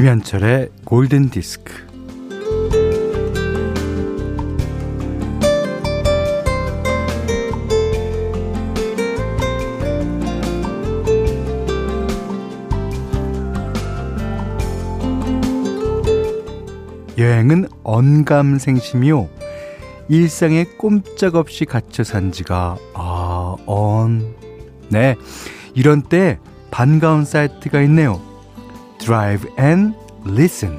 김현철의 골든 디스크. 여행은 언감생심이요. 일상에 꼼짝없이 갇혀 산 지가, 아, 언. 네. 이런 때 반가운 사이트가 있네요. Drive and Listen.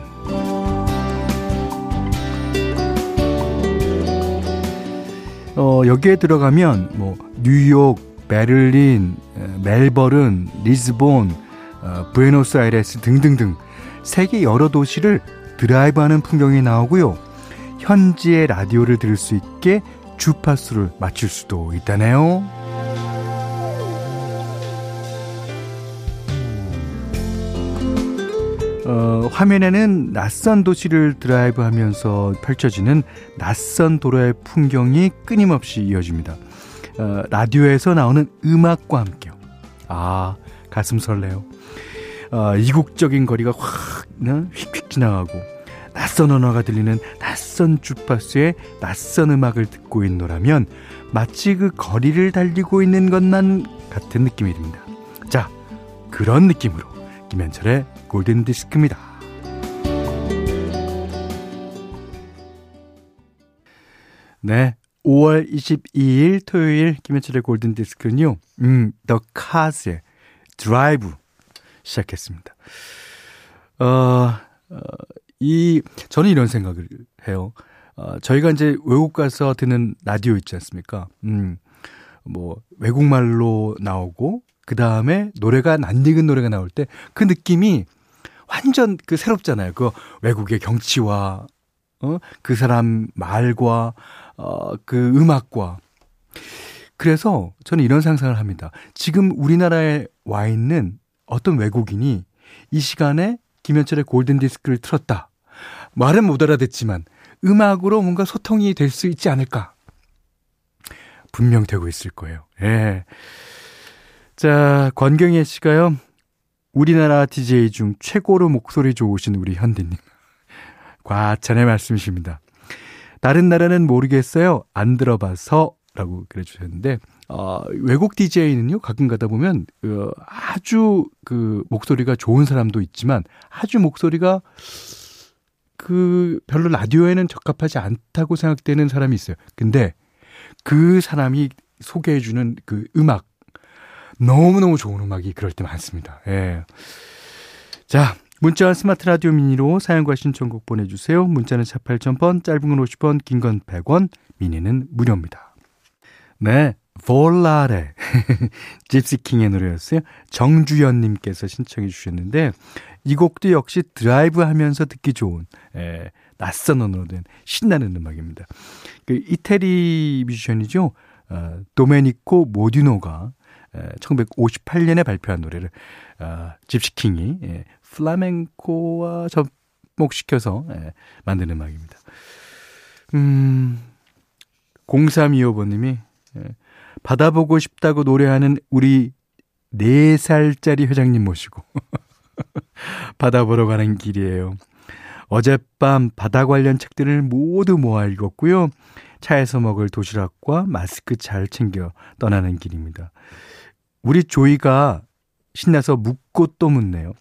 어, 여기에 들어가면 뭐 뉴욕, 베를린, 멜버른, 리스본, 어, 부에노스아이레스 등등등 세계 여러 도시를 드라이브하는 풍경이 나오고요. 현지의 라디오를 들을 수 있게 주파수를 맞출 수도 있다네요. 어, 화면에는 낯선 도시를 드라이브 하면서 펼쳐지는 낯선 도로의 풍경이 끊임없이 이어집니다. 어, 라디오에서 나오는 음악과 함께요. 아, 가슴 설레요. 어, 이국적인 거리가 확, 휙휙 지나가고, 낯선 언어가 들리는 낯선 주파수의 낯선 음악을 듣고 있노라면, 마치 그 거리를 달리고 있는 것만 같은 느낌이 듭니다. 자, 그런 느낌으로 김현철의 골든 디스크입니다. 네. 5월 22일 토요일 김현철의 골든 디스크는요. 음, The Cars의 드라이브 시작했습니다. 어, 어, 이 저는 이런 생각을 해요. 어, 저희가 이제 외국 가서 듣는 라디오 있지 않습니까? 음. 뭐 외국말로 나오고 그 다음에 노래가 낯익은 노래가 나올 때 그 느낌이 완전 그 새롭잖아요. 그 외국의 경치와 어? 그 사람 말과 어, 그 음악과 그래서 저는 이런 상상을 합니다. 지금 우리나라에 와 있는 어떤 외국인이 이 시간에 김현철의 골든 디스크를 틀었다. 말은 못 알아듣지만 음악으로 뭔가 소통이 될 수 있지 않을까? 분명 되고 있을 거예요. 예. 자, 권경혜 씨가요. 우리나라 DJ 중 최고로 목소리 좋으신 우리 현디님. 과찬의 말씀이십니다. 다른 나라는 모르겠어요. 안 들어봐서. 라고 그래 주셨는데, 어, 외국 DJ는요, 가끔 가다 보면, 어, 아주 그 목소리가 좋은 사람도 있지만, 아주 목소리가 그 별로 라디오에는 적합하지 않다고 생각되는 사람이 있어요. 근데 그 사람이 소개해주는 그 음악, 너무너무 좋은 음악이 그럴 때 많습니다. 예. 자, 문자와 스마트 라디오 미니로 사연과 신청곡 보내주세요. 문자는 4 8,000번, 짧은 건 50원, 긴 건 100원, 미니는 무료입니다. 네, 볼라레 집시킹의 노래였어요. 정주연님께서 신청해 주셨는데 이 곡도 역시 드라이브 하면서 듣기 좋은 에, 낯선 언어로 된 신나는 음악입니다. 그 이태리 뮤지션이죠. 어, 도메니코 모두뇨가 1958년에 발표한 노래를 어, 집시킹이 예, 플라멩코와 접목시켜서 예, 만든 음악입니다. 음, 0325번님이 예, 받아보고 싶다고 노래하는 우리 4살짜리 회장님 모시고 바다 보러 가는 길이에요. 어젯밤 바다 관련 책들을 모두 모아 읽었고요. 차에서 먹을 도시락과 마스크 잘 챙겨 떠나는 길입니다. 우리 조이가 신나서 묻고 또 묻네요.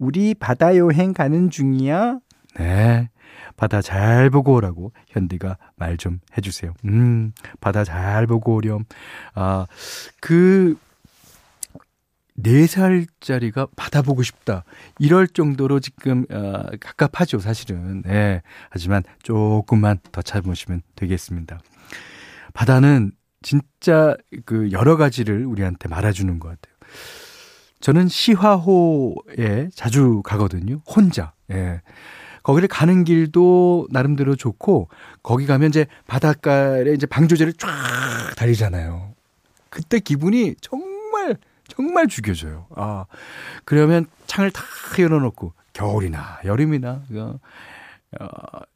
우리 바다 여행 가는 중이야? 네. 바다 잘 보고 오라고 현디가 말 좀 해주세요. 음, 바다 잘 보고 오렴. 아, 그, 4살짜리가 받아보고 싶다. 이럴 정도로 지금, 어, 갑갑하죠, 사실은. 네. 하지만 조금만 더 참으시면 되겠습니다. 바다는 진짜 그 여러 가지를 우리한테 말해주는 것 같아요. 저는 시화호에 자주 가거든요. 혼자. 예. 거기를 가는 길도 나름대로 좋고 거기 가면 이제 바닷가에 이제 방조제를 쫙 달리잖아요. 그때 기분이 정말 정말 죽여줘요. 아 그러면 창을 다 열어놓고 겨울이나 여름이나 어,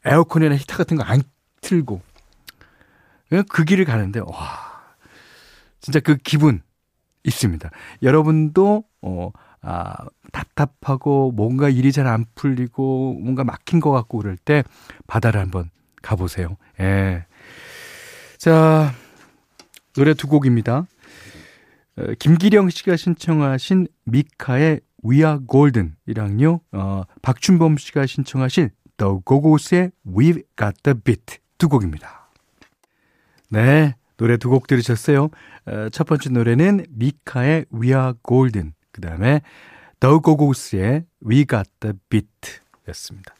에어컨이나 히터 같은 거 안 틀고 그 길을 가는데 와 진짜 그 기분 있습니다. 여러분도 어 아, 답답하고 뭔가 일이 잘 안 풀리고 뭔가 막힌 것 같고 그럴 때 바다를 한번 가보세요. 예. 자, 노래 두 곡입니다. 어, 김기령 씨가 신청하신 미카의 We Are Golden 이랑요, 어, 박춘범 씨가 신청하신 The Go-Go's We've Got the Beat 두 곡입니다. 네, 노래 두 곡 들으셨어요. 어, 첫 번째 노래는 미카의 We Are Golden, 그 다음에 Go-Go's의 We Got the Beat 였습니다.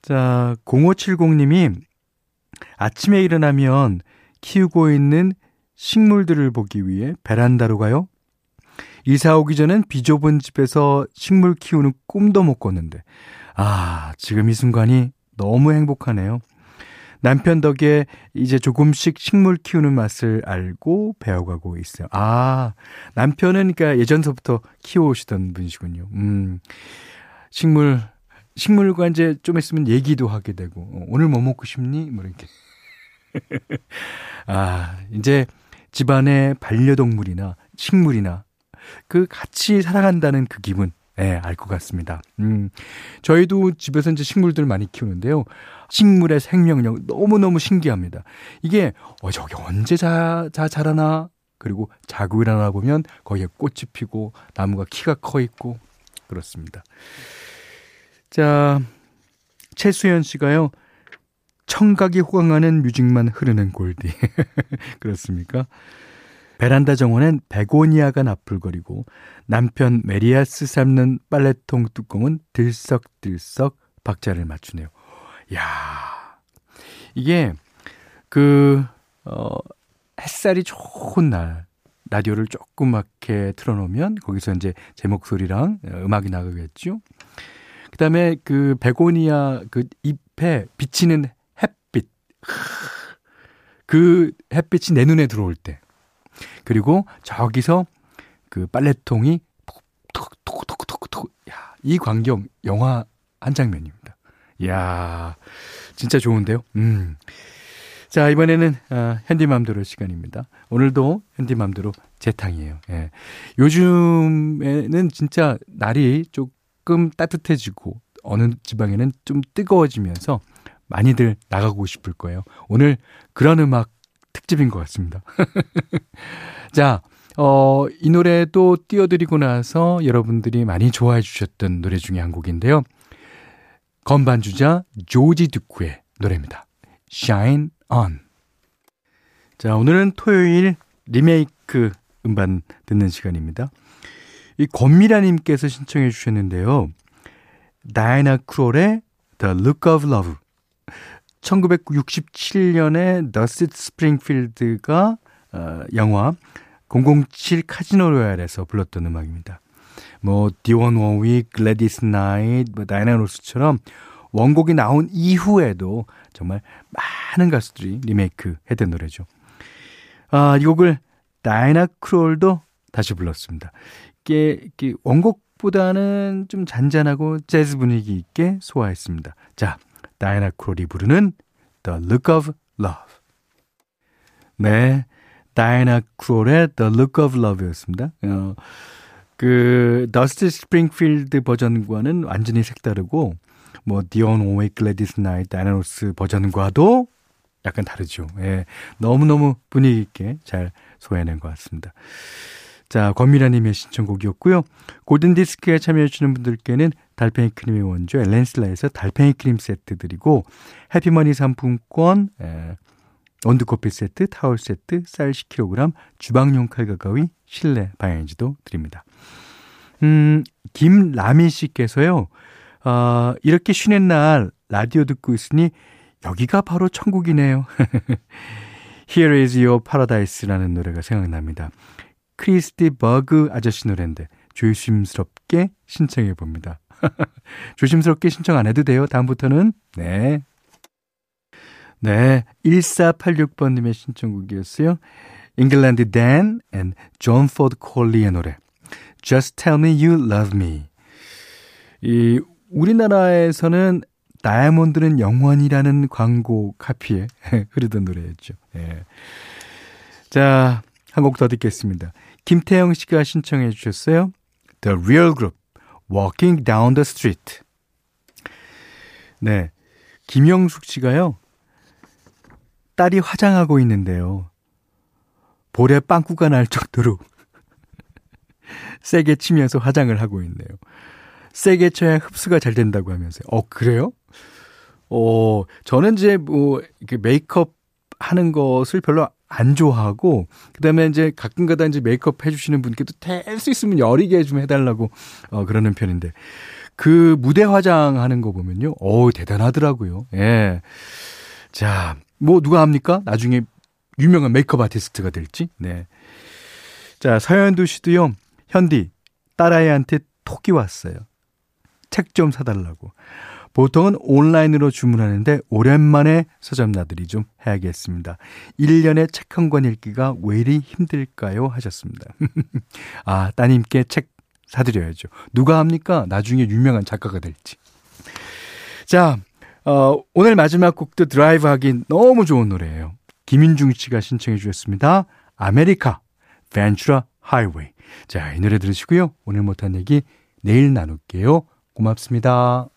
자, 0570님이 아침에 일어나면 키우고 있는 식물들을 보기 위해 베란다로 가요. 이사 오기 전엔 비좁은 집에서 식물 키우는 꿈도 못 꿨는데, 아, 지금 이 순간이 너무 행복하네요. 남편 덕에 이제 조금씩 식물 키우는 맛을 알고 배워가고 있어요. 아, 남편은 그러니까 예전서부터 키워오시던 분이시군요. 음, 식물, 식물과 이제 좀 있으면 얘기도 하게 되고, 어, 오늘 뭐 먹고 싶니? 뭐 이렇게. 아, 이제 집안의 반려동물이나 식물이나 그 같이 살아간다는 그 기분, 예, 네, 알것 같습니다. 음, 저희도 집에서 이제 식물들 많이 키우는데요. 식물의 생명력 너무너무 신기합니다. 이게, 어, 저기 언제 자, 자, 자라나? 그리고 자고 일어나 보면 거기에 꽃이 피고 나무가 키가 커 있고 그렇습니다. 자, 최수연 씨가요. 청각이 호강하는 뮤직만 흐르는 골디. 그렇습니까? 베란다 정원엔 베고니아가 나풀거리고 남편 메리아스 삶는 빨래통 뚜껑은 들썩들썩 박자를 맞추네요. 야 이게 그, 어, 햇살이 좋은 날, 라디오를 조그맣게 틀어놓으면 거기서 이제 제 목소리랑 음악이 나가겠죠. 그 다음에 그 베고니아 그 잎에 비치는 햇빛. 그 햇빛이 내 눈에 들어올 때. 그리고 저기서 그 빨래통이 톡톡톡톡톡톡 야, 이 광경 영화 한 장면입니다. 이야, 진짜 좋은데요? 음. 자, 이번에는 어, 현디맘대로 시간입니다. 오늘도 현디맘대로 재탕이에요. 예. 요즘에는 진짜 날이 조금 따뜻해지고 어느 지방에는 좀 뜨거워지면서 많이들 나가고 싶을 거예요. 오늘 그런 음악 특집인 것 같습니다. 자, 어, 이 노래도 띄워드리고 나서 여러분들이 많이 좋아해 주셨던 노래 중에 한 곡인데요. 건반주자 조지 듀크의 노래입니다. Shine On. 자, 오늘은 토요일 리메이크 음반 듣는 시간입니다. 이 권미라님께서 신청해 주셨는데요. 다이나 크롤의 The Look of Love. 1967년에 더스티 스프링필드가 어, 영화 007 카지노 로얄에서 불렀던 음악입니다. 뭐 디온 워윅, 글래디스 나이트, 뭐 다이나 로스처럼 원곡이 나온 이후에도 정말 많은 가수들이 리메이크 했던 노래죠. 아, 이 곡을 다이나 크롤도 다시 불렀습니다. 이게, 이게 원곡보다는 좀 잔잔하고 재즈 분위기 있게 소화했습니다. 자, 다이나 크롤이 부르는 The Look of Love. 네. 다이나 크롤의 The Look of Love였습니다. 어, 그, 더스티 스프링필드 버전과는 완전히 색다르고, 뭐, 디온 워윅 글래디스 나이트 다이나 로스 버전과도 약간 다르죠. 예. 너무너무 분위기 있게 잘 소화해낸 것 같습니다. 자, 권미라님의 신청곡이었고요. 골든디스크에 참여해주시는 분들께는 달팽이 크림의 원조 엘렌실라에서 달팽이 크림 세트 드리고 해피머니 상품권, 에, 원두커피 세트, 타월 세트, 쌀 10kg, 주방용 칼과 가위, 실내 방향제도 드립니다. 음, 김라미 씨께서요, 어, 이렇게 쉬는 날 라디오 듣고 있으니 여기가 바로 천국이네요. Here is your paradise라는 노래가 생각납니다. 크리스 디 버그 아저씨 노래인데 조심스럽게 신청해 봅니다. 조심스럽게 신청 안 해도 돼요. 다음부터는 네. 네, 1486번님의 신청곡이었어요. 잉글랜드 댄 and 존 포드 콜리의 노래 Just Tell Me You Love Me 이 우리나라에서는 다이아몬드는 영원이라는 광고 카피에 흐르던 노래였죠. 예. 자, 한 곡 더 듣겠습니다. 김태영 씨가 신청해 주셨어요. The Real Group, Walking Down the Street. 네. 김영숙 씨가요. 딸이 화장하고 있는데요. 볼에 빵꾸가 날 정도로 세게 치면서 화장을 하고 있네요. 세게 쳐야 흡수가 잘 된다고 하면서요. 어, 그래요? 어, 저는 이제 뭐, 이렇게 메이크업 하는 것을 별로 안 좋아하고, 그 다음에 이제 가끔 가다 이제 메이크업 해주시는 분께도 될 수 있으면 여리게 좀 해달라고, 어, 그러는 편인데, 그 무대 화장하는 거 보면요. 어 대단하더라고요. 예. 자, 뭐 누가 합니까? 나중에 유명한 메이크업 아티스트가 될지. 네. 자, 서현두 씨도요. 현디, 딸아이한테 톡이 왔어요. 책 좀 사달라고. 보통은 온라인으로 주문하는데 오랜만에 서점 나들이 좀 해야겠습니다. 1년에 책 한 권 읽기가 왜 이리 힘들까요? 하셨습니다. 아, 따님께 책 사드려야죠. 누가 합니까? 나중에 유명한 작가가 될지. 자, 어, 오늘 마지막 곡도 드라이브 하기 너무 좋은 노래예요. 김인중 씨가 신청해 주셨습니다. 아메리카, Ventura Highway. 자, 이 노래 들으시고요. 오늘 못한 얘기 내일 나눌게요. 고맙습니다.